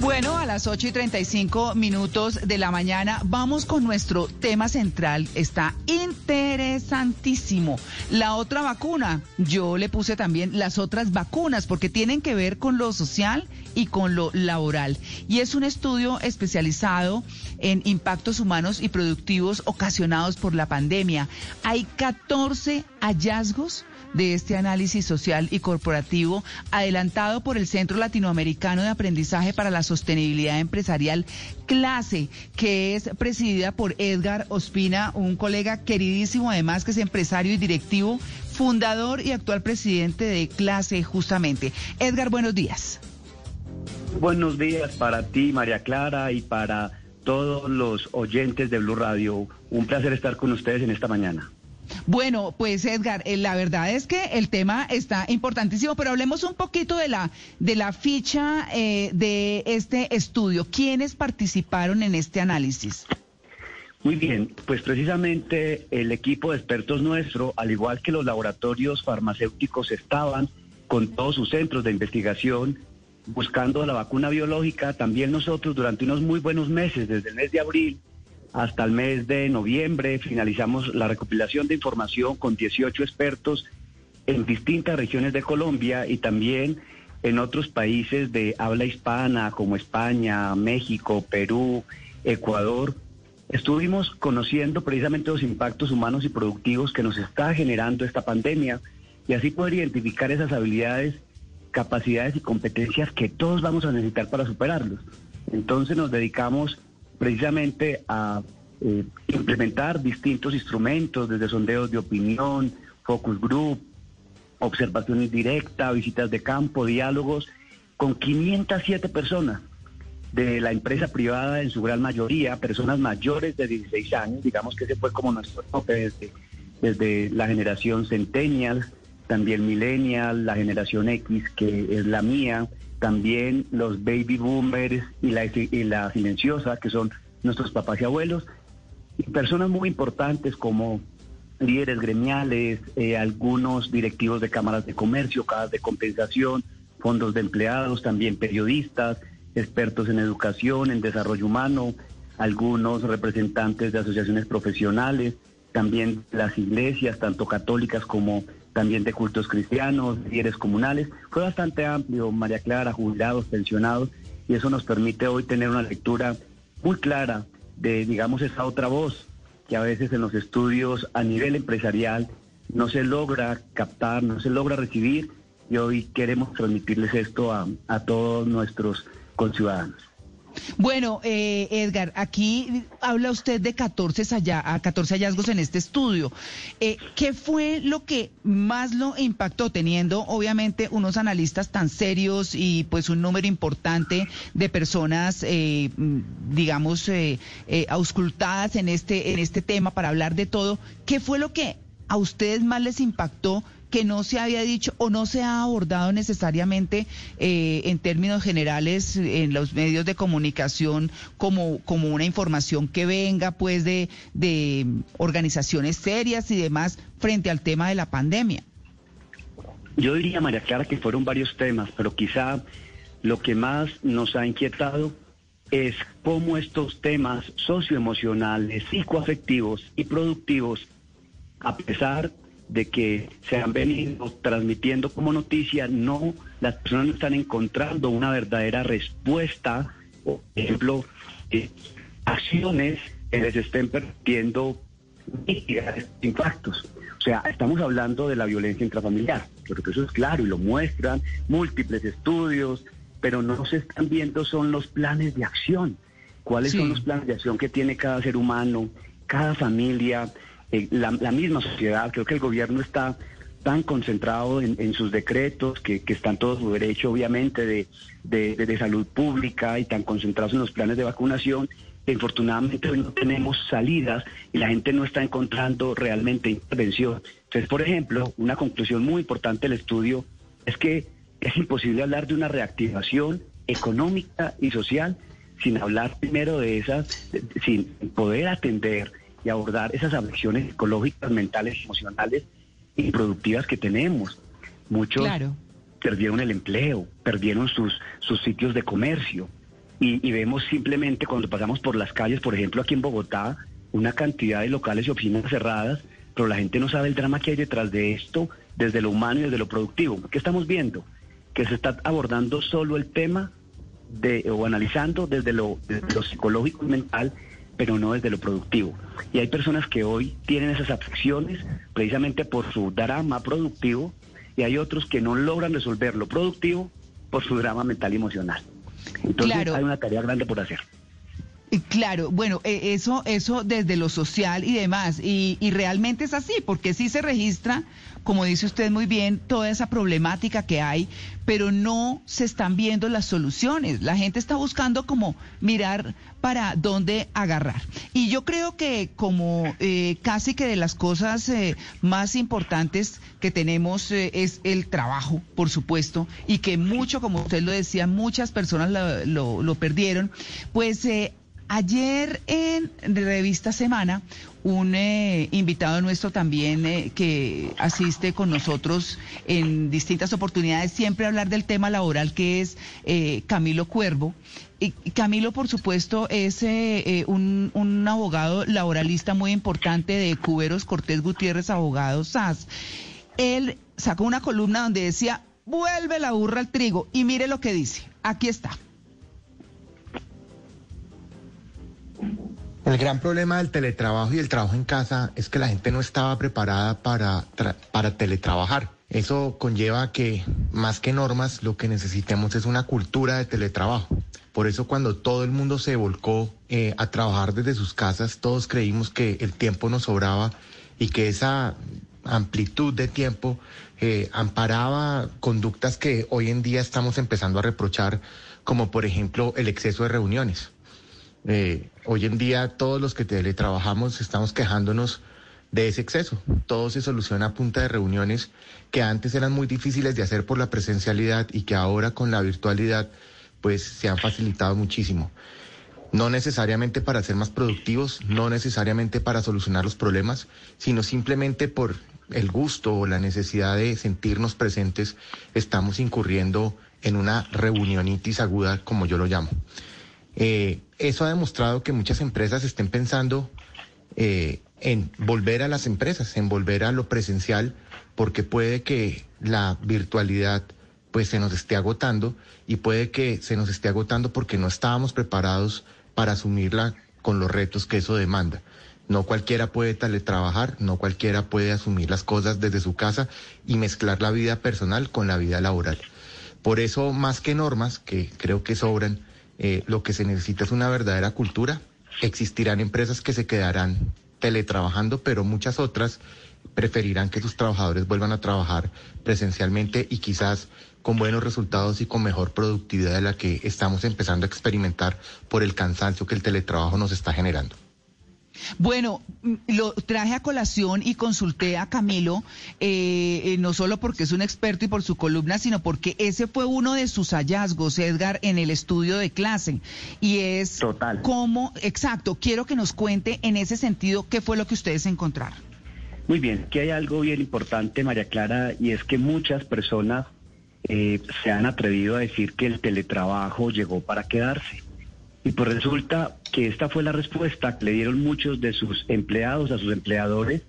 Bueno, a las 8 y 35 minutos de la mañana vamos con nuestro tema central. Está interesantísimo. La otra vacuna, yo le puse también las otras vacunas porque tienen que ver con lo social y con lo laboral. Y es un estudio especializado en impactos humanos y productivos ocasionados por la pandemia. Hay 14 hallazgos de este análisis social y corporativo adelantado por el Centro Latinoamericano de Aprendizaje para la Sostenibilidad Empresarial, clase, que es presidida por Edgar Ospina, un colega queridísimo además que es empresario y directivo, fundador y actual presidente de clase justamente. Edgar, buenos días. Buenos días para ti, María Clara, y para todos los oyentes de Blue Radio. Un placer estar con ustedes en esta mañana. Bueno, pues Edgar, eh, la verdad es que el tema está importantísimo, pero hablemos un poquito de la de la ficha eh, de este estudio. ¿Quiénes participaron en este análisis? Muy bien, pues precisamente el equipo de expertos nuestro, al igual que los laboratorios farmacéuticos, estaban con todos sus centros de investigación buscando la vacuna biológica. También nosotros durante unos muy buenos meses, desde el mes de abril, hasta el mes de noviembre finalizamos la recopilación de información con 18 expertos en distintas regiones de Colombia y también en otros países de habla hispana como España, México, Perú, Ecuador. Estuvimos conociendo precisamente los impactos humanos y productivos que nos está generando esta pandemia y así poder identificar esas habilidades, capacidades y competencias que todos vamos a necesitar para superarlos. Entonces nos dedicamos precisamente a eh, implementar distintos instrumentos, desde sondeos de opinión, focus group, observaciones directas, visitas de campo, diálogos, con 507 personas de la empresa privada en su gran mayoría, personas mayores de 16 años, digamos que ese fue como nuestro tope desde, desde la generación Centennial, también Millennial, la generación X, que es la mía, también los baby boomers y la, silenciosa, que son nuestros papás y abuelos, y personas muy importantes como líderes gremiales, eh, algunos directivos de cámaras de comercio, casas de compensación, fondos de empleados, también periodistas, expertos en educación, en desarrollo humano, algunos representantes de asociaciones profesionales, también las iglesias, tanto católicas como también de cultos cristianos, líderes comunales. Fue bastante amplio, María Clara, jubilados, pensionados, y eso nos permite hoy tener una lectura muy clara de, digamos, esa otra voz que a veces en los estudios a nivel empresarial no se logra captar, no se logra recibir, y hoy queremos transmitirles esto a, a todos nuestros conciudadanos. Bueno, eh, Edgar, aquí habla usted de 14, 14 hallazgos en este estudio. Eh, ¿Qué fue lo que más lo impactó, teniendo obviamente unos analistas tan serios y pues un número importante de personas, eh, digamos, eh, auscultadas en este, en este tema para hablar de todo? ¿Qué fue lo que a ustedes más les impactó? Que no se había dicho o no se ha abordado necesariamente eh, en términos generales en los medios de comunicación como, como una información que venga pues de, de organizaciones serias y demás frente al tema de la pandemia? Yo diría, María Clara, que fueron varios temas, pero quizá lo que más nos ha inquietado es cómo estos temas socioemocionales, psicoafectivos y productivos, a pesar de que se han venido transmitiendo como noticia, no, las personas no están encontrando una verdadera respuesta, por ejemplo, eh, acciones que les estén permitiendo mitigar impactos. O sea, estamos hablando de la violencia intrafamiliar, porque eso es claro y lo muestran múltiples estudios, pero no se están viendo son los planes de acción. ¿Cuáles son los planes de acción que tiene cada ser humano, cada familia? Eh, la, misma sociedad. Creo que el gobierno está tan concentrado en, sus decretos, que, están todos su derecho, obviamente, de, de, salud pública y tan concentrados en los planes de vacunación, que infortunadamente hoy no tenemos salidas y la gente no está encontrando realmente intervención. Entonces, por ejemplo, una conclusión muy importante del estudio es que es imposible hablar de una reactivación económica y social sin hablar primero de esas, sin poder atender y abordar esas afecciones psicológicas, mentales, emocionales y productivas que tenemos. Muchos perdieron el empleo, perdieron sus, sus sitios de comercio. Y, y vemos simplemente cuando pasamos por las calles, por ejemplo aquí en Bogotá, una cantidad de locales y oficinas cerradas, pero la gente no sabe el drama que hay detrás de esto, desde lo humano y desde lo productivo. ¿Qué estamos viendo? Que se está abordando solo el tema de, o analizando desde lo, desde lo psicológico y mental, pero no desde lo productivo. Y hay personas que hoy tienen esas afecciones precisamente por su drama productivo y hay otros que no logran resolver lo productivo por su drama mental y emocional. Entonces hay una tarea grande por hacer. Claro, bueno, eh, eso, eso desde lo social y demás, y, y, realmente es así, porque sí se registra, como dice usted muy bien, toda esa problemática que hay, pero no se están viendo las soluciones. La gente está buscando como mirar para dónde agarrar. Y yo creo que como eh, casi que de las cosas eh, más importantes que tenemos eh, es el trabajo, por supuesto, y que mucho, como usted lo decía, muchas personas lo, lo, lo perdieron, pues Ayer en Revista Semana, un eh, invitado nuestro también eh, que asiste con nosotros en distintas oportunidades, siempre hablar del tema laboral, que es eh, Camilo Cuervo. Y Camilo, por supuesto, es un, un, abogado laboralista muy importante de Cuberos Cortés Gutiérrez, abogado SAS. Él sacó una columna donde decía, vuelve la burra al trigo. Y mire lo que dice. Aquí está. El gran problema del teletrabajo y el trabajo en casa es que la gente no estaba preparada para, para teletrabajar. Eso conlleva que más que normas lo que necesitemos es una cultura de teletrabajo. Por eso cuando todo el mundo se volcó eh, a trabajar desde sus casas, todos creímos que el tiempo nos sobraba y que esa amplitud de tiempo eh, amparaba conductas que hoy en día estamos empezando a reprochar, como por ejemplo el exceso de reuniones. Eh, hoy en día todos los que teletrabajamos estamos quejándonos de ese exceso. Todo se soluciona a punta de reuniones que antes eran muy difíciles de hacer por la presencialidad y que ahora con la virtualidad pues se han facilitado muchísimo. No necesariamente para ser más productivos, no necesariamente para solucionar los problemas, sino simplemente por el gusto o la necesidad de sentirnos presentes, estamos incurriendo en una reunionitis aguda, como yo lo llamo. Eh, eso ha demostrado que muchas empresas estén pensando eh, en volver a las empresas, en volver a lo presencial, porque puede que la virtualidad pues se nos esté agotando y puede que se nos esté agotando porque no estábamos preparados para asumirla con los retos que eso demanda. No cualquiera puede teletrabajar, no cualquiera puede asumir las cosas desde su casa y mezclar la vida personal con la vida laboral. Por eso, más que normas, que creo que sobran, eh, lo que se necesita es una verdadera cultura. Existirán empresas que se quedarán teletrabajando, pero muchas otras preferirán que sus trabajadores vuelvan a trabajar presencialmente y quizás con buenos resultados y con mejor productividad de la que estamos empezando a experimentar por el cansancio que el teletrabajo nos está generando. Bueno, mm, lo traje a colación y consulté a Camilo, eh, eh, no solo porque es un experto y por su columna, sino porque ese fue uno de sus hallazgos, Edgar, en el estudio de clase. Y es Total. cómo, exacto, quiero que nos cuente en ese sentido qué fue lo que ustedes encontraron. Muy bien, que hay algo bien importante, María Clara, y es que muchas personas eh, se han atrevido a decir que el teletrabajo llegó para quedarse. Y pues resulta que esta fue la respuesta que le dieron muchos de sus empleados a sus empleadores,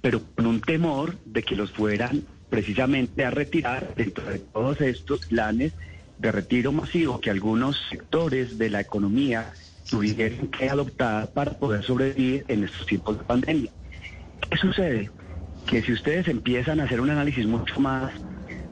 pero con un temor de que los fueran precisamente a retirar dentro de todos estos planes de retiro masivo que algunos sectores de la economía tuvieron que adoptar para poder sobrevivir en estos tiempos de pandemia. ¿Qué sucede? Que si ustedes empiezan a hacer un análisis mucho más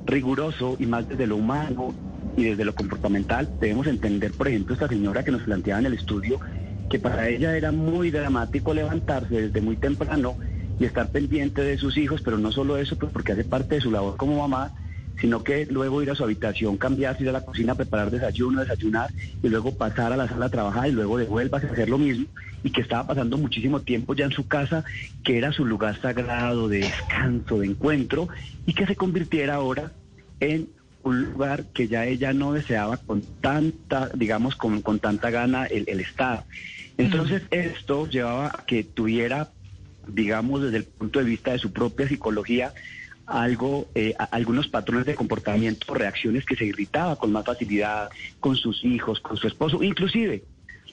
riguroso y más desde lo humano y desde lo comportamental debemos entender, por ejemplo, esta señora que nos planteaba en el estudio, que para ella era muy dramático levantarse desde muy temprano y estar pendiente de sus hijos, pero no solo eso, pues porque hace parte de su labor como mamá, sino que luego ir a su habitación, cambiarse, ir a la cocina, preparar desayuno, desayunar y luego pasar a la sala a trabajar y luego devuelvas a hacer lo mismo y que estaba pasando muchísimo tiempo ya en su casa, que era su lugar sagrado de descanso, de encuentro y que se convirtiera ahora en un lugar que ya ella no deseaba con tanta, digamos, con, con tanta gana el, el Estado. Entonces esto llevaba a que tuviera, digamos, desde el punto de vista de su propia psicología, algo, eh, algunos patrones de comportamiento, reacciones que se irritaba con más facilidad con sus hijos, con su esposo, inclusive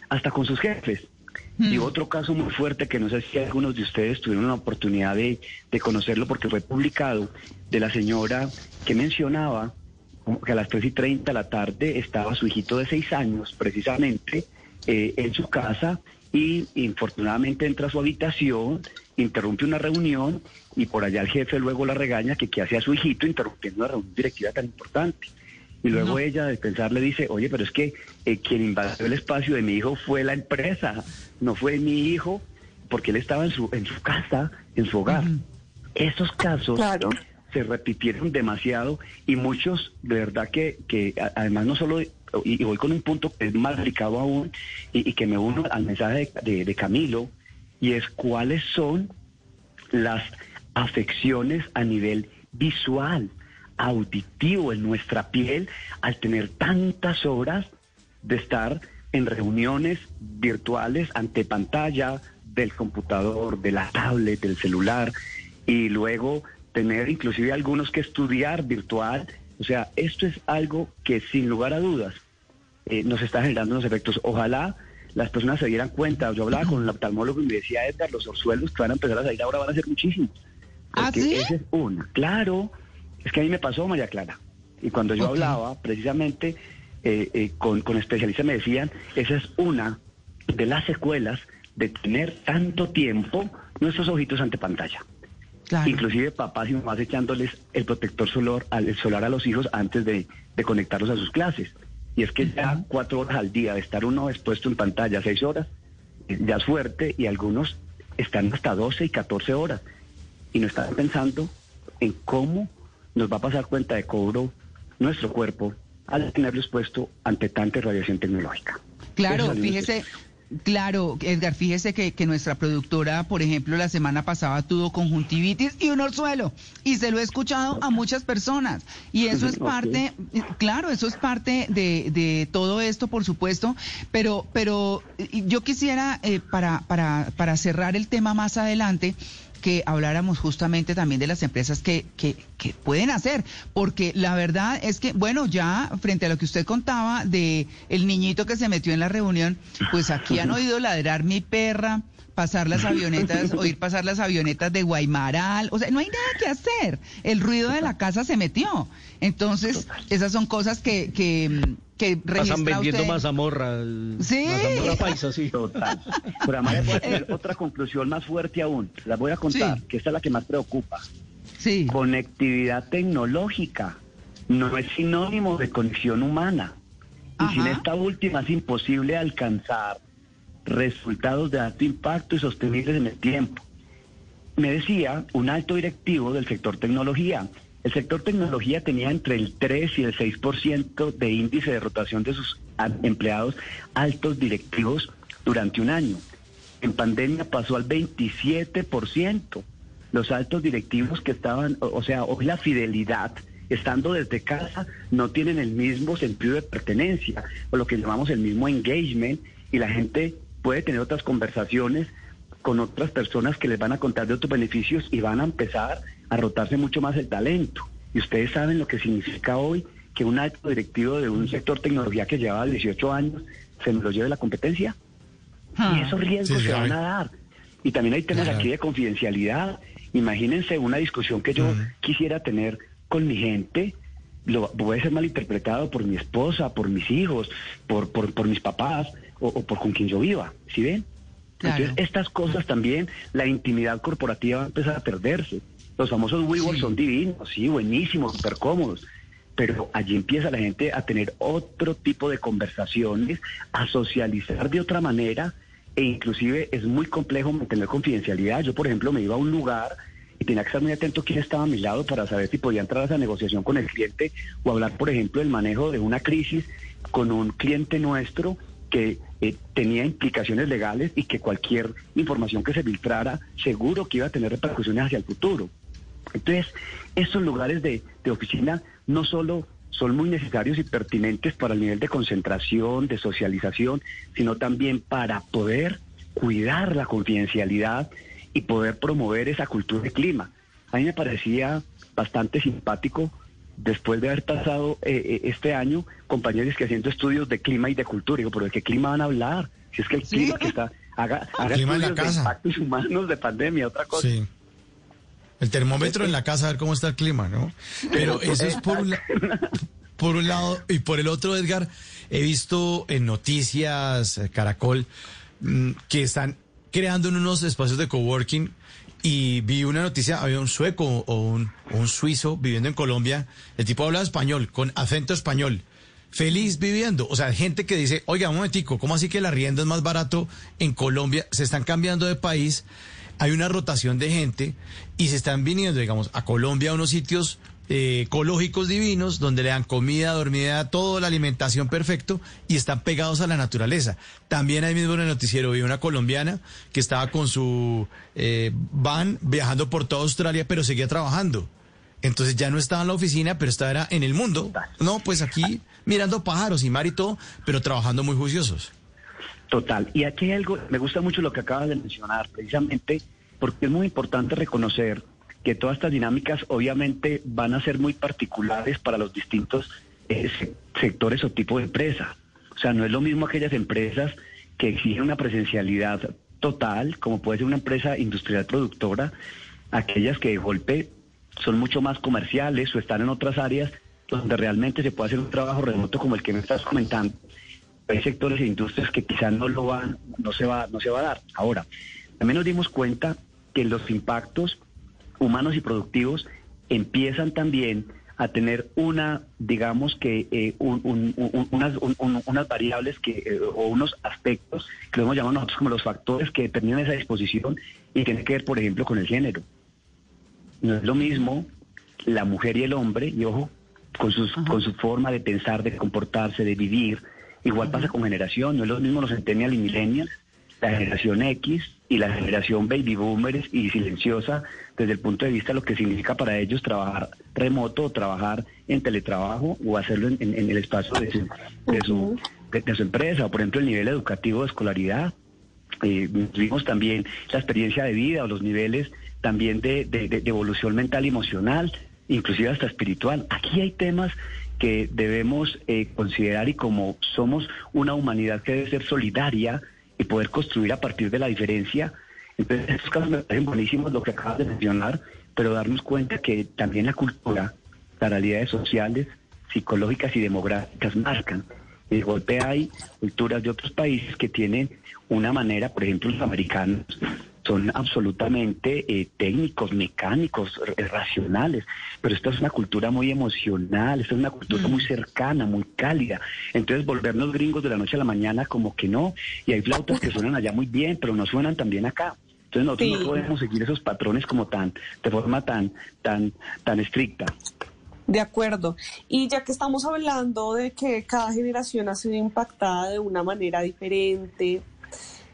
hasta con sus jefes. Y hmm. otro caso muy fuerte que no sé si algunos de ustedes tuvieron la oportunidad de, conocerlo porque fue publicado, de la señora que mencionaba que a las 3 y 30 de la tarde estaba su hijito de 6 años precisamente eh, en su casa y infortunadamente entra a su habitación, interrumpe una reunión y por allá el jefe luego la regaña que qué hacía su hijito interrumpiendo una reunión directiva tan importante. Y luego ella, de pensar, le dice, oye, pero es que eh, quien invadió el espacio de mi hijo fue la empresa, no fue mi hijo, porque él estaba en su, en su casa, en su hogar. Esos casos se repitieron demasiado y muchos, de verdad que, que además no solo, y, voy con un punto que es más delicado aún, y, que me uno al mensaje de, de Camilo, y es cuáles son las afecciones a nivel visual auditivo en nuestra piel al tener tantas horas de estar en reuniones virtuales ante pantalla del computador, de la tablet, del celular y luego tener inclusive algunos que estudiar virtual. O sea, esto es algo que sin lugar a dudas eh, nos está generando unos efectos. Ojalá las personas se dieran cuenta. Yo hablaba con el oftalmólogo y me decía, Edgar, los orzuelos que van a empezar a salir ahora van a ser muchísimos. ¿Ah, sí? Esa es una. Claro, es que a mí me pasó, María Clara. Y cuando yo hablaba, precisamente eh, eh, con, con especialistas me decían, esa es una de las secuelas de tener tanto tiempo nuestros ojitos ante pantalla. Inclusive papás y mamás echándoles el protector solar, el solar a los hijos antes de, conectarlos a sus clases. Y es que ya cuatro horas al día de estar uno expuesto en pantalla, seis horas, ya es fuerte y algunos están hasta 12 y 14 horas. Y no están pensando en cómo nos va a pasar cuenta de cobro nuestro cuerpo al tenerlo expuesto ante tanta radiación tecnológica. Claro, fíjese, claro, Edgar, fíjese que, que, nuestra productora, por ejemplo, la semana pasada tuvo conjuntivitis y un orzuelo, y se lo he escuchado a muchas personas. Y eso es parte, claro, eso es parte de, de, todo esto, por supuesto, pero, pero yo quisiera, eh, para, para, para cerrar el tema más adelante, que habláramos justamente también de las empresas que, que, que, pueden hacer, porque la verdad es que, bueno, ya frente a lo que usted contaba de el niñito que se metió en la reunión, pues aquí han oído ladrar mi perra, pasar las avionetas, oír pasar las avionetas de Guaymaral, o sea, no hay nada que hacer, el ruido de la casa se metió. Entonces, esas son cosas que, que que Pasan vendiendo mazamorra. Sí. Mazamorra paisa, sí. Total. Pero además voy a tener otra conclusión más fuerte aún. La voy a contar, que esta es la que más preocupa. Sí. Conectividad tecnológica no es sinónimo de conexión humana. Y sin esta última es imposible alcanzar resultados de alto impacto y sostenibles en el tiempo. Me decía un alto directivo del sector tecnología, el sector tecnología tenía entre el 3 y el 6% de índice de rotación de sus empleados altos directivos durante un año. En pandemia pasó al 27%. Los altos directivos que estaban, o sea, hoy la fidelidad, estando desde casa, no tienen el mismo sentido de pertenencia, o lo que llamamos el mismo engagement, y la gente puede tener otras conversaciones con otras personas que les van a contar de otros beneficios y van a empezar a rotarse mucho más el talento. Y ustedes saben lo que significa hoy que un alto directivo de un sector tecnología que lleva 18 años se me lo lleve la competencia. Y ah. esos riesgos se van a dar. Y también hay temas aquí de confidencialidad. Imagínense una discusión que yo quisiera tener con mi gente, lo puede ser malinterpretado por mi esposa, por mis hijos, por, por, por mis papás o, por con quien yo viva. ¿Sí ven? Entonces, estas cosas también, la intimidad corporativa va a empezar a perderse. Los famosos WeWork son divinos, sí, buenísimos, súper cómodos. Pero allí empieza la gente a tener otro tipo de conversaciones, a socializar de otra manera e inclusive es muy complejo mantener confidencialidad. Yo, por ejemplo, me iba a un lugar y tenía que estar muy atento quién estaba a mi lado para saber si podía entrar a esa negociación con el cliente o hablar, por ejemplo, del manejo de una crisis con un cliente nuestro que eh, tenía implicaciones legales y que cualquier información que se filtrara seguro que iba a tener repercusiones hacia el futuro. Entonces, estos lugares de, oficina no solo son muy necesarios y pertinentes para el nivel de concentración, de socialización, sino también para poder cuidar la confidencialidad y poder promover esa cultura de clima. A mí me parecía bastante simpático después de haber pasado eh, eh, este año compañeros que haciendo estudios de clima y de cultura. Digo, ¿pero de qué clima van a hablar? Si es que el clima que está... Haga, haga clima en la de casa. impactos humanos de pandemia, otra cosa. Sí. El termómetro en la casa, a ver cómo está el clima, ¿no? Pero eso es por un, la- por un lado. Y por el otro, Edgar, he visto en noticias, eh, Caracol, mm, que están creando en unos espacios de coworking y vi una noticia, había un sueco o un, suizo viviendo en Colombia, el tipo habla español, con acento español, feliz viviendo. O sea, gente que dice, oiga, un momentico, ¿cómo así que la rienda es más barato en Colombia? Se están cambiando de país, hay una rotación de gente y se están viniendo, digamos, a Colombia a unos sitios eh, ecológicos divinos donde le dan comida, dormida, toda la alimentación perfecto y están pegados a la naturaleza. También ahí mismo en el noticiero vi una colombiana que estaba con su eh, van viajando por toda Australia pero seguía trabajando. Entonces ya no estaba en la oficina, pero estaba en el mundo. No, pues aquí mirando pájaros y mar y todo, pero trabajando muy juiciosos. Total. Y aquí hay algo, me gusta mucho lo que acabas de mencionar, precisamente porque es muy importante reconocer que todas estas dinámicas obviamente van a ser muy particulares para los distintos eh, se- sectores o tipo de empresa. O sea, no es lo mismo aquellas empresas que exigen una presencialidad total, como puede ser una empresa industrial productora, aquellas que de golpe son mucho más comerciales o están en otras áreas donde realmente se puede hacer un trabajo remoto como el que me estás comentando hay sectores e industrias que quizás no lo van, no se va, no se va a dar. Ahora, también nos dimos cuenta que los impactos humanos y productivos empiezan también a tener una, digamos que eh, un- un- un- unas, un- un- unas variables que eh, o unos aspectos que lo hemos llamado nosotros como los factores que determinan esa disposición y tiene que ver, por ejemplo, con el género. No es lo mismo la mujer y el hombre, y ojo, con, sus, con su forma de pensar, de comportarse, de vivir. Igual pasa con generación, no es lo mismo los centennials y millennials, la generación X y la generación baby boomers y silenciosa desde el punto de vista de lo que significa para ellos trabajar remoto o trabajar en teletrabajo o hacerlo en, en- en el espacio de su, de, su, de- de su empresa, o por ejemplo el nivel educativo de escolaridad. Eh, vimos también la experiencia de vida o los niveles también de, de- de- de evolución mental y emocional, inclusive hasta espiritual. Aquí hay temas que debemos eh, considerar y como somos una humanidad que debe ser solidaria y poder construir a partir de la diferencia, entonces estos casos me parecen buenísimos lo que acabas de mencionar, pero darnos cuenta que también la cultura, las realidades sociales, psicológicas y demográficas marcan. Y de golpe hay culturas de otros países que tienen una manera, por ejemplo, los americanos son absolutamente eh, técnicos, mecánicos, r- racionales, pero esta es una cultura muy emocional, esta es una cultura muy cercana, muy cálida. Entonces, volvernos gringos de la noche a la mañana como que no, y hay flautas que suenan allá muy bien, pero no suenan tan bien acá. Entonces nosotros Sí. no podemos seguir esos patrones como tan, de forma tan, tan, tan estricta. De acuerdo. Y ya que estamos hablando de que cada generación ha sido impactada de una manera diferente,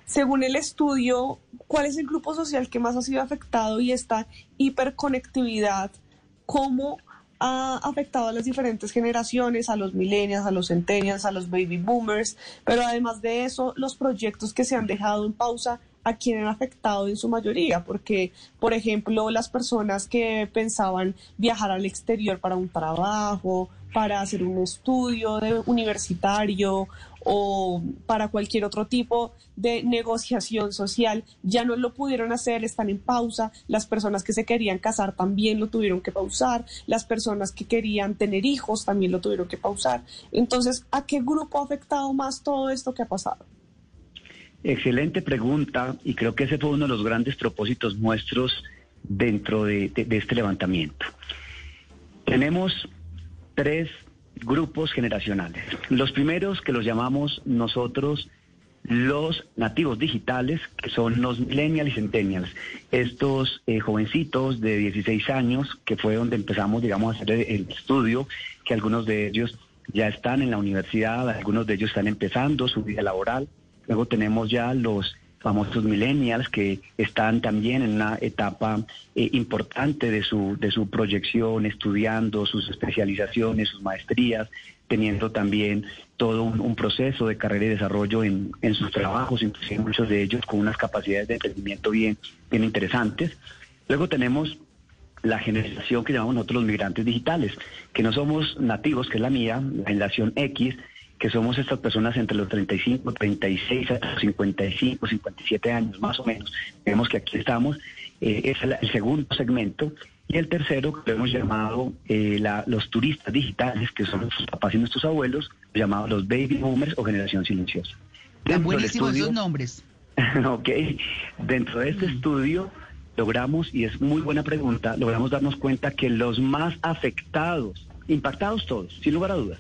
según el estudio, ¿cuál es el grupo social que más ha sido afectado y esta hiperconectividad? ¿Cómo ha afectado a las diferentes generaciones, a los millennials, a los centennials, a los baby boomers? Pero además de eso, los proyectos que se han dejado en pausa a quién han afectado en su mayoría, porque, por ejemplo, las personas que pensaban viajar al exterior para un trabajo, para hacer un estudio universitario o para cualquier otro tipo de negociación social, ya no lo pudieron hacer, están en pausa. Las personas que se querían casar también lo tuvieron que pausar. Las personas que querían tener hijos también lo tuvieron que pausar. Entonces, ¿a qué grupo ha afectado más todo esto que ha pasado? Excelente pregunta y creo que ese fue uno de los grandes propósitos nuestros dentro de, de- este levantamiento. Tenemos tres grupos generacionales. Los primeros que los llamamos nosotros los nativos digitales, que son los millennials y centennials. Estos eh, jovencitos de 16 años, que fue donde empezamos, digamos, a hacer el, el estudio, que algunos de ellos ya están en la universidad, algunos de ellos están empezando su vida laboral. Luego tenemos ya los famosos millennials que están también en una etapa eh, importante de su, de su proyección, estudiando sus especializaciones, sus maestrías, teniendo también todo un, proceso de carrera y desarrollo en, en sus trabajos, inclusive muchos de ellos con unas capacidades de emprendimiento bien, bien interesantes. Luego tenemos la generación que llamamos nosotros los migrantes digitales, que no somos nativos, que es la mía, la generación X, que somos estas personas entre los 35, 36, 55, 57 años más o menos. Vemos que aquí estamos, eh, es el segundo segmento. Y el tercero, que lo hemos llamado eh, los turistas digitales, que son nuestros papás y nuestros abuelos, llamados los baby boomers o generación silenciosa. Están buenísimos esos nombres. ok, dentro de este estudio logramos, y es muy buena pregunta, logramos darnos cuenta que los más afectados, impactados todos, sin lugar a dudas,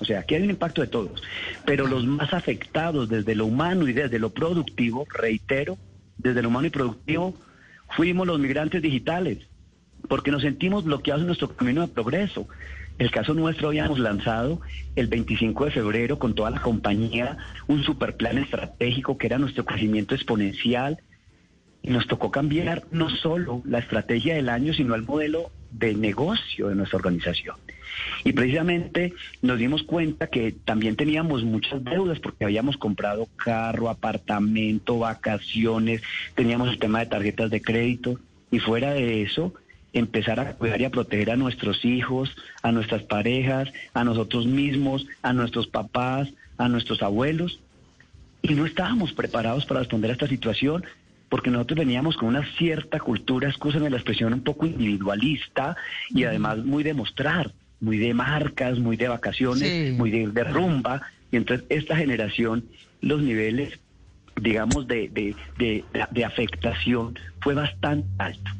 o sea, aquí hay un impacto de todos, pero los más afectados desde lo humano y desde lo productivo, reitero, desde lo humano y productivo, fuimos los migrantes digitales, porque nos sentimos bloqueados en nuestro camino de progreso. El caso nuestro habíamos lanzado el 25 de febrero con toda la compañía un superplan estratégico que era nuestro crecimiento exponencial y nos tocó cambiar no solo la estrategia del año, sino el modelo de negocio de nuestra organización. Y precisamente nos dimos cuenta que también teníamos muchas deudas porque habíamos comprado carro, apartamento, vacaciones, teníamos el tema de tarjetas de crédito y fuera de eso empezar a cuidar y a proteger a nuestros hijos, a nuestras parejas, a nosotros mismos, a nuestros papás, a nuestros abuelos. Y no estábamos preparados para responder a esta situación porque nosotros veníamos con una cierta cultura, escúchame la expresión, un poco individualista y además muy de mostrar, muy de marcas, muy de vacaciones, muy de, rumba. Y entonces esta generación, los niveles, digamos, de, de, de, de afectación fue bastante alto.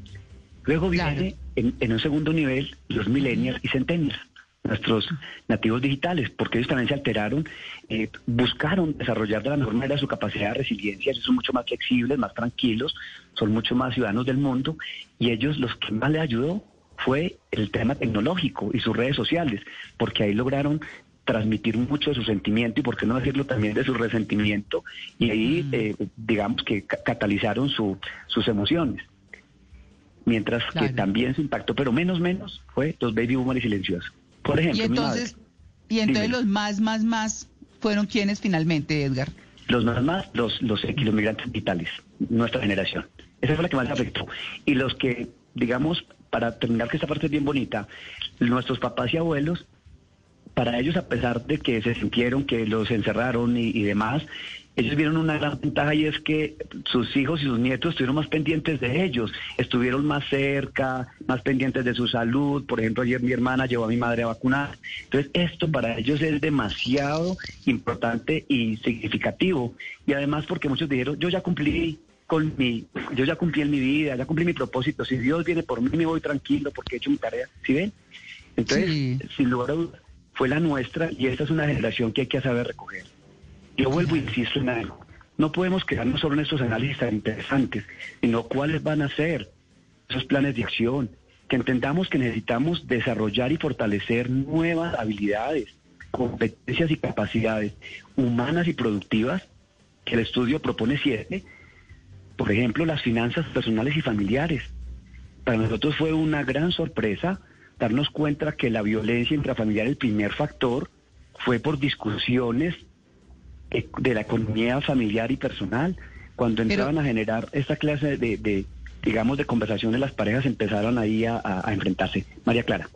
Luego viene en, un segundo nivel los millennials y centennials, nuestros nativos digitales, porque ellos también se alteraron, eh, buscaron desarrollar de la mejor manera su capacidad de resiliencia, ellos son mucho más flexibles, más tranquilos, son mucho más ciudadanos del mundo, y ellos los que más les ayudó fue el tema tecnológico y sus redes sociales, porque ahí lograron transmitir mucho de su sentimiento y por qué no decirlo también de su resentimiento y ahí eh, digamos que catalizaron su, sus emociones mientras que también se impactó, pero menos menos, fue los baby boomers silenciosos. Por ejemplo, y entonces, y entonces los más, más, más fueron quienes finalmente, Edgar. Los más, más, los, los, los migrantes vitales, nuestra generación. Esa fue la que más afectó. Y los que, digamos, para terminar que esta parte es bien bonita, nuestros papás y abuelos, para ellos, a pesar de que se sintieron que los encerraron y demás, ellos vieron una gran ventaja y es que sus hijos y sus nietos estuvieron más pendientes de ellos, estuvieron más cerca, más pendientes de su salud. Por ejemplo, ayer mi hermana llevó a mi madre a vacunar. Entonces, esto para ellos es demasiado importante y significativo. Y además porque muchos dijeron, yo ya cumplí con mi, yo ya cumplí en mi vida, ya cumplí mi propósito. Si Dios viene por mí, me voy tranquilo porque he hecho mi tarea. ¿Sí ven? Entonces, sin lugar a dudas, fue la nuestra y esta es una generación que hay que saber recoger. Yo vuelvo e insisto en algo. No podemos quedarnos solo en estos análisis tan interesantes, sino cuáles van a ser esos planes de acción, que entendamos que necesitamos desarrollar y fortalecer nuevas habilidades, competencias y capacidades humanas y productivas, que el estudio propone siete, por ejemplo, las finanzas personales y familiares. Para nosotros fue una gran sorpresa darnos cuenta que la violencia intrafamiliar, el primer factor, fue por discusiones de la economía familiar y personal. Cuando entraban a generar esta clase de, digamos, de conversaciones, las parejas empezaron ahí a, enfrentarse. María Clara.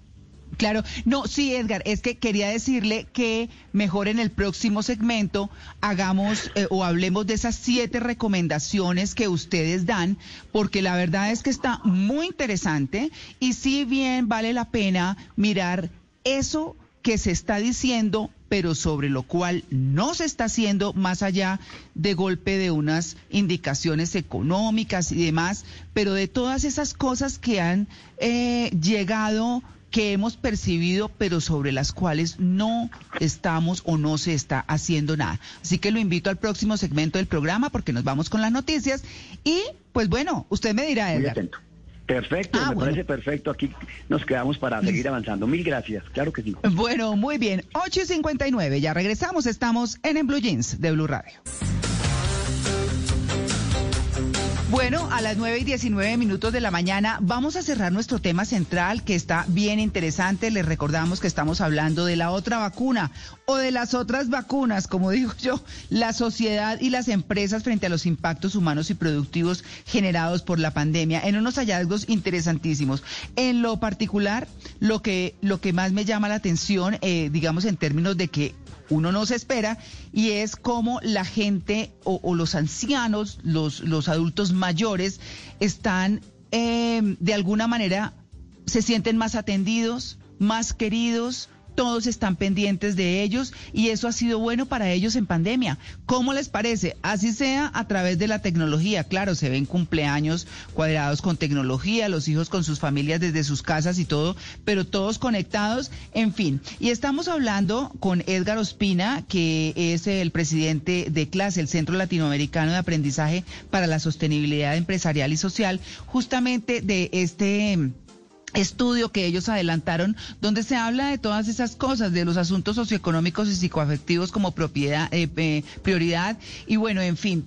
Claro, no, sí, Edgar, es que quería decirle que mejor en el próximo segmento hagamos eh, o hablemos de esas siete recomendaciones que ustedes dan, porque la verdad es que está muy interesante y si bien vale la pena mirar eso que se está diciendo pero sobre lo cual no se está haciendo más allá de golpe de unas indicaciones económicas y demás, pero de todas esas cosas que han eh, llegado que hemos percibido, pero sobre las cuales no estamos o no se está haciendo nada. Así que lo invito al próximo segmento del programa porque nos vamos con las noticias y pues bueno, usted me dirá, Edgar. Perfecto, ah, me parece perfecto. Aquí nos quedamos para seguir avanzando. Mil gracias, claro que sí. Bueno, muy bien. 8 y 59, ya regresamos. Estamos en En Blue Jeans de Blue Radio. Bueno, a las 9 y 19 minutos de la mañana vamos a cerrar nuestro tema central que está bien interesante. Les recordamos que estamos hablando de la otra vacuna o de las otras vacunas, como digo yo, la sociedad y las empresas frente a los impactos humanos y productivos generados por la pandemia en unos hallazgos interesantísimos. En lo particular, lo que, lo que más me llama la atención, eh, digamos en términos de que uno no se espera y es como la gente o, los ancianos, los, los adultos mayores están eh, de alguna manera, se sienten más atendidos, más queridos, todos están pendientes de ellos y eso ha sido bueno para ellos en pandemia. ¿Cómo les parece? Así sea a través de la tecnología. Claro, se ven cumpleaños cuadrados con tecnología, los hijos con sus familias desde sus casas y todo, pero todos conectados, en fin. Y estamos hablando con Edgar Ospina, que es el presidente de CLASE, el Centro Latinoamericano de Aprendizaje para la Sostenibilidad Empresarial y Social, justamente de este estudio que ellos adelantaron donde se habla de todas esas cosas, de los asuntos socioeconómicos y psicoafectivos como propiedad, eh, prioridad y bueno, en fin,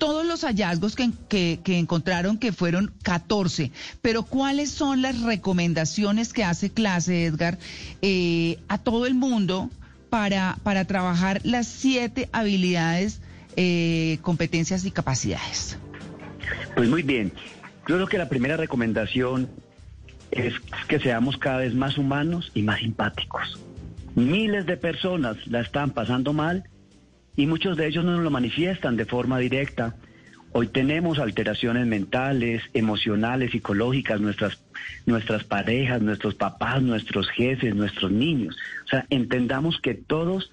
todos los hallazgos que, que, encontraron que fueron 14, pero ¿cuáles son las recomendaciones que hace clase, Edgar, eh, a todo el mundo para, para trabajar las siete habilidades, eh, competencias y capacidades? Pues muy bien. Yo creo que la primera recomendación es que seamos cada vez más humanos y más simpáticos. Miles de personas la están pasando mal y muchos de ellos no nos lo manifiestan de forma directa. Hoy tenemos alteraciones mentales, emocionales, psicológicas, nuestras, nuestras parejas, nuestros papás, nuestros jefes, nuestros niños. O sea, entendamos que todos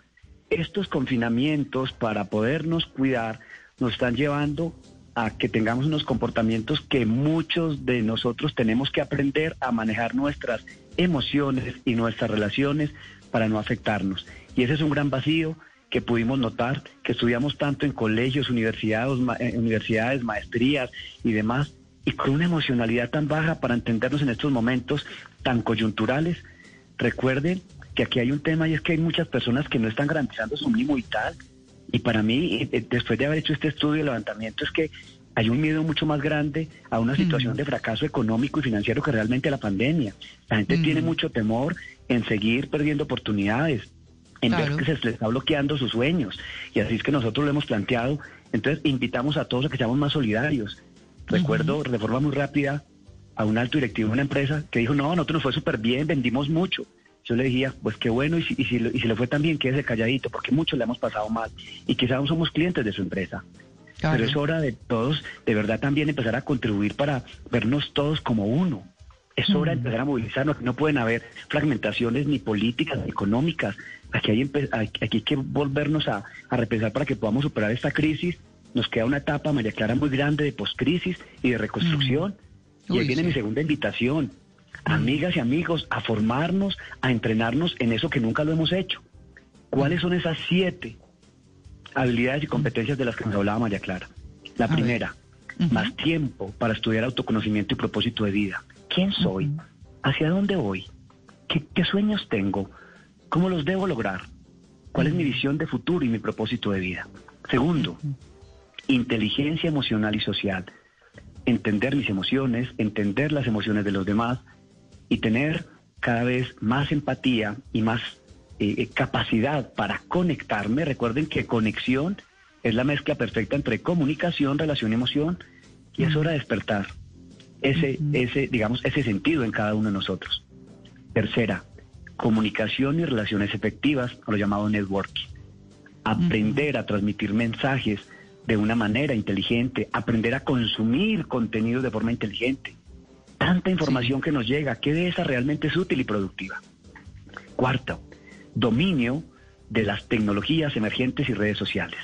estos confinamientos para podernos cuidar nos están llevando a que tengamos unos comportamientos que muchos de nosotros tenemos que aprender a manejar nuestras emociones y nuestras relaciones para no afectarnos. Y ese es un gran vacío que pudimos notar, que estudiamos tanto en colegios, universidades, eh, universidades, maestrías y demás, y con una emocionalidad tan baja para entendernos en estos momentos tan coyunturales. Recuerden que aquí hay un tema y es que hay muchas personas que no están garantizando su mínimo vital y para mí, eh, después de haber hecho este estudio de levantamiento, es que hay un miedo mucho más grande a una situación de fracaso económico y financiero que realmente la pandemia. La gente tiene mucho temor en seguir perdiendo oportunidades, en ver que se les está bloqueando sus sueños. Y así es que nosotros lo hemos planteado. Entonces, invitamos a todos a que seamos más solidarios. Recuerdo, de forma muy rápida, a un alto directivo de una empresa que dijo, no, nosotros nos fue súper bien, vendimos mucho. Yo le decía, pues qué bueno, y si, y si, le fue tan bien, quédese calladito, porque muchos le hemos pasado mal. Y quizás no somos clientes de su empresa. Pero es hora de todos, de verdad, también empezar a contribuir para vernos todos como uno. Es hora de empezar a movilizarnos. No pueden haber fragmentaciones ni políticas ni económicas. Aquí hay, aquí hay que volvernos a, repensar para que podamos superar esta crisis. Nos queda una etapa, María Clara, muy grande de poscrisis y de reconstrucción. Mm. y ahí viene mi segunda invitación amigas y amigos, a formarnos, a entrenarnos en eso que nunca lo hemos hecho. ¿Cuáles son esas siete habilidades y competencias de las que nos hablaba María Clara? La primera, más tiempo para estudiar autoconocimiento y propósito de vida. ¿Quién soy? ¿Hacia dónde voy? ¿Qué, ¿Qué, sueños tengo? ¿Cómo los debo lograr? ¿Cuál es mi visión de futuro y mi propósito de vida? Segundo, inteligencia emocional y social. Entender mis emociones, entender las emociones de los demás, y tener cada vez más empatía y más eh, eh, capacidad para conectarme. Recuerden que conexión es la mezcla perfecta entre comunicación, relación y emoción y es hora de despertar ese, ese, digamos, ese sentido en cada uno de nosotros. Tercera, comunicación y relaciones efectivas, lo llamado networking. Aprender a transmitir mensajes de una manera inteligente, aprender a consumir contenido de forma inteligente, tanta información que nos llega, ¿qué de esa realmente es útil y productiva? Cuarto, dominio de las tecnologías emergentes y redes sociales.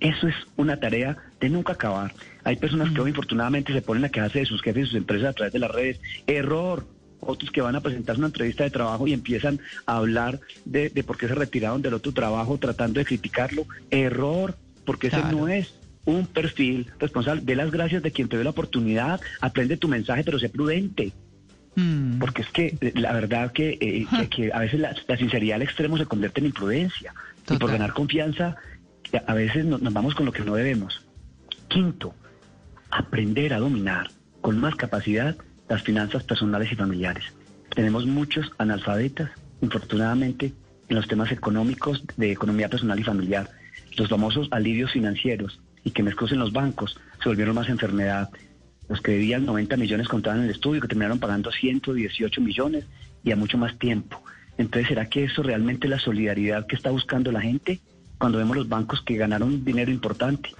Eso es una tarea de nunca acabar. Hay personas que hoy infortunadamente se ponen a quejarse de sus jefes y sus empresas a través de las redes. Error. Otros que van a presentar una entrevista de trabajo y empiezan a hablar de, por qué se retiraron del otro trabajo tratando de criticarlo. Error, porque ese no es un perfil responsable. De las gracias de quien te dé la oportunidad, aprende tu mensaje, pero sé prudente. Mm. Porque es que eh, la verdad que, eh, que, a veces la, sinceridad al extremo se convierte en imprudencia. Y por ganar confianza, a veces nos, vamos con lo que no debemos. Quinto, aprender a dominar con más capacidad las finanzas personales y familiares. Tenemos muchos analfabetas, infortunadamente, en los temas económicos de economía personal y familiar. Los famosos alivios financieros y que mezclos en los bancos se volvieron más enfermedad. Los que debían 90 millones contaban en el estudio, que terminaron pagando 118 millones y a mucho más tiempo. Entonces, ¿será que eso realmente es la solidaridad que está buscando la gente cuando vemos los bancos que ganaron dinero importante?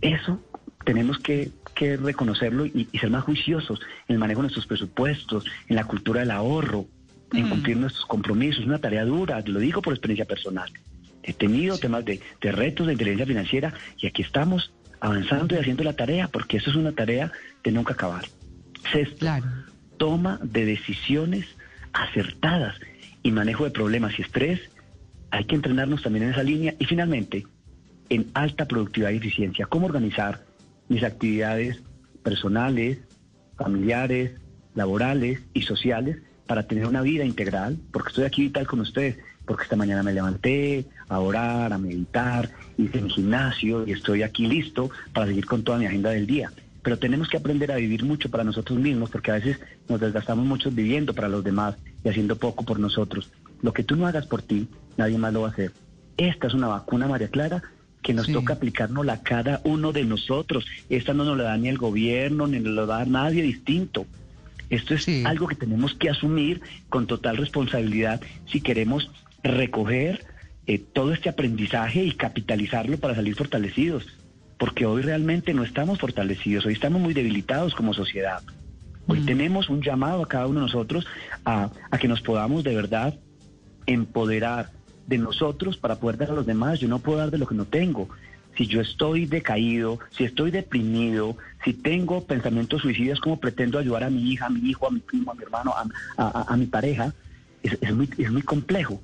Eso tenemos que, reconocerlo y, ser más juiciosos en el manejo de nuestros presupuestos, en la cultura del ahorro, en mm. cumplir nuestros compromisos. Es una tarea dura, lo digo por experiencia personal. He tenido temas de, de retos de inteligencia financiera y aquí estamos avanzando y haciendo la tarea, porque eso es una tarea de nunca acabar. Sexto, toma de decisiones acertadas y manejo de problemas y estrés. Hay que entrenarnos también en esa línea. Y finalmente, en alta productividad y eficiencia. ¿Cómo organizar mis actividades personales, familiares, laborales y sociales para tener una vida integral? Porque estoy aquí vital con ustedes, porque esta mañana me levanté a orar, a meditar, hice mi gimnasio y estoy aquí listo para seguir con toda mi agenda del día. Pero tenemos que aprender a vivir mucho para nosotros mismos, porque a veces nos desgastamos mucho viviendo para los demás y haciendo poco por nosotros. Lo que tú no hagas por ti, nadie más lo va a hacer. Esta es una vacuna, María Clara, que nos toca aplicarnos a cada uno de nosotros. Esta no nos la da ni el gobierno, ni nos la da nadie distinto. Esto es algo que tenemos que asumir con total responsabilidad si queremos recoger eh, todo este aprendizaje y capitalizarlo para salir fortalecidos. Porque hoy realmente no estamos fortalecidos, hoy estamos muy debilitados como sociedad. Hoy mm. tenemos un llamado a cada uno de nosotros a, a que nos podamos de verdad empoderar de nosotros para poder dar a los demás. Yo no puedo dar de lo que no tengo. Si yo estoy decaído, si estoy deprimido, si tengo pensamientos suicidas, ¿cómo pretendo ayudar a mi hija, a mi hijo, a mi primo, a mi hermano, a, mi pareja? Es, es, muy, es muy complejo.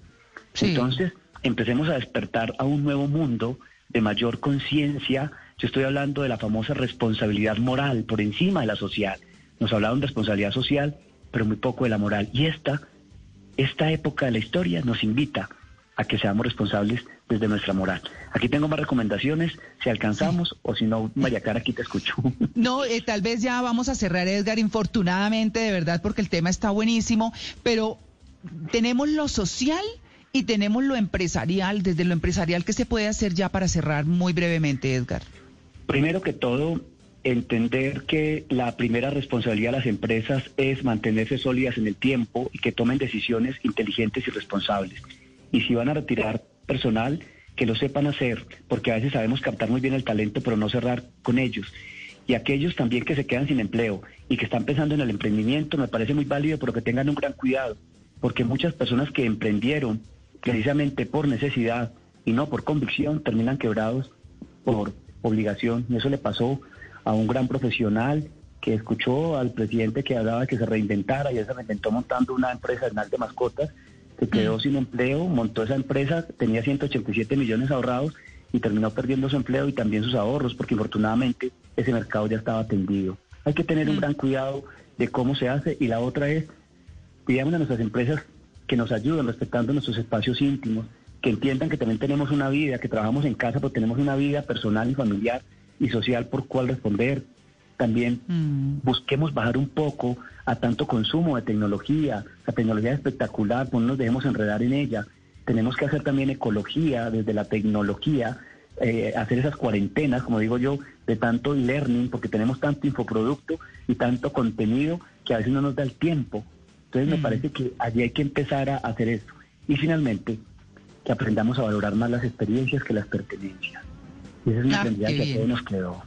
Entonces, empecemos a despertar a un nuevo mundo de mayor conciencia. Yo estoy hablando de la famosa responsabilidad moral por encima de la social. Nos hablaron de responsabilidad social, pero muy poco de la moral. Y esta, esta época de la historia nos invita a que seamos responsables desde nuestra moral. Aquí tengo más recomendaciones, si alcanzamos o si no, María Cara, aquí te escucho. No, eh, tal vez ya vamos a cerrar, Edgar, infortunadamente, de verdad, porque el tema está buenísimo, pero tenemos lo social y tenemos lo empresarial, desde lo empresarial, ¿qué se puede hacer ya para cerrar muy brevemente, Edgar? Primero que todo, entender que la primera responsabilidad de las empresas es mantenerse sólidas en el tiempo y que tomen decisiones inteligentes y responsables y si van a retirar personal, que lo sepan hacer, porque a veces sabemos captar muy bien el talento, pero no cerrar con ellos. Y aquellos también que se quedan sin empleo y que están pensando en el emprendimiento, me parece muy válido, pero que tengan un gran cuidado, porque muchas personas que emprendieron precisamente por necesidad y no por convicción, terminan quebrados por obligación. Y eso le pasó a un gran profesional que escuchó al presidente que hablaba de que se reinventara y él se reinventó montando una empresa de mascotas se quedó mm. sin empleo, montó esa empresa, tenía 187 millones ahorrados y terminó perdiendo su empleo y también sus ahorros porque infortunadamente ese mercado ya estaba atendido. Hay que tener un mm. gran cuidado de cómo se hace y la otra es, cuidamos a nuestras empresas que nos ayudan respetando nuestros espacios íntimos, que entiendan que también tenemos una vida, que trabajamos en casa, pero tenemos una vida personal y familiar y social por cual responder. También mm. busquemos bajar un poco a tanto consumo de tecnología. La tecnología es espectacular, pues no nos dejemos enredar en ella. Tenemos que hacer también ecología desde la tecnología, eh, hacer esas cuarentenas, como digo yo, de tanto learning, porque tenemos tanto infoproducto y tanto contenido que a veces no nos da el tiempo. Entonces me mm. parece que allí hay que empezar a hacer esto. Y finalmente, que aprendamos a valorar más las experiencias que las pertenencias. Y esa es una ah, que a todos nos quedó.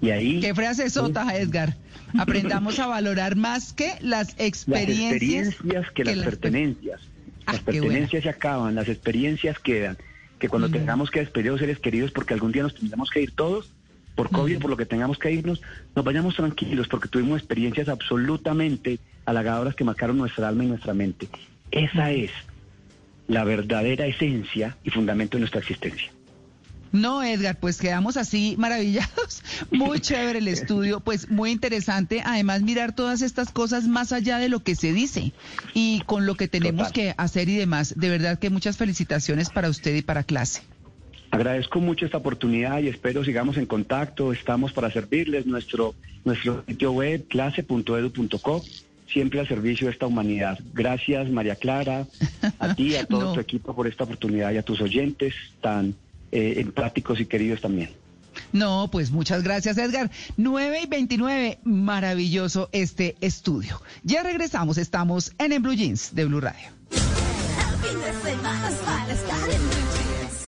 Y ahí... ¿Qué frase sota, Edgar? Aprendamos a valorar más que las experiencias. Las experiencias que, las pertenencias. las ah, pertenencias se acaban, las experiencias quedan. Que cuando mm. tengamos que despedir a los seres queridos, porque algún día nos tendremos que ir todos, por COVID, mm. por lo que tengamos que irnos, nos vayamos tranquilos, porque tuvimos experiencias absolutamente halagadoras que marcaron nuestra alma y nuestra mente. Esa es la verdadera esencia y fundamento de nuestra existencia. No, Edgar, pues quedamos así maravillados. Muy chévere el estudio, pues muy interesante. Además, mirar todas estas cosas más allá de lo que se dice y con lo que tenemos que hacer y demás. De verdad que muchas felicitaciones para usted y para clase. Agradezco mucho esta oportunidad y espero sigamos en contacto. Estamos para servirles. Nuestro, nuestro sitio web, clase.edu.co, siempre al servicio de esta humanidad. Gracias, María Clara, a ti, a todo tu equipo por esta oportunidad y a tus oyentes tan eh, empáticos y queridos también. No, pues muchas gracias, Edgar. 9 y 29, maravilloso este estudio. Ya regresamos, estamos en el Blue Jeans de Blue Radio.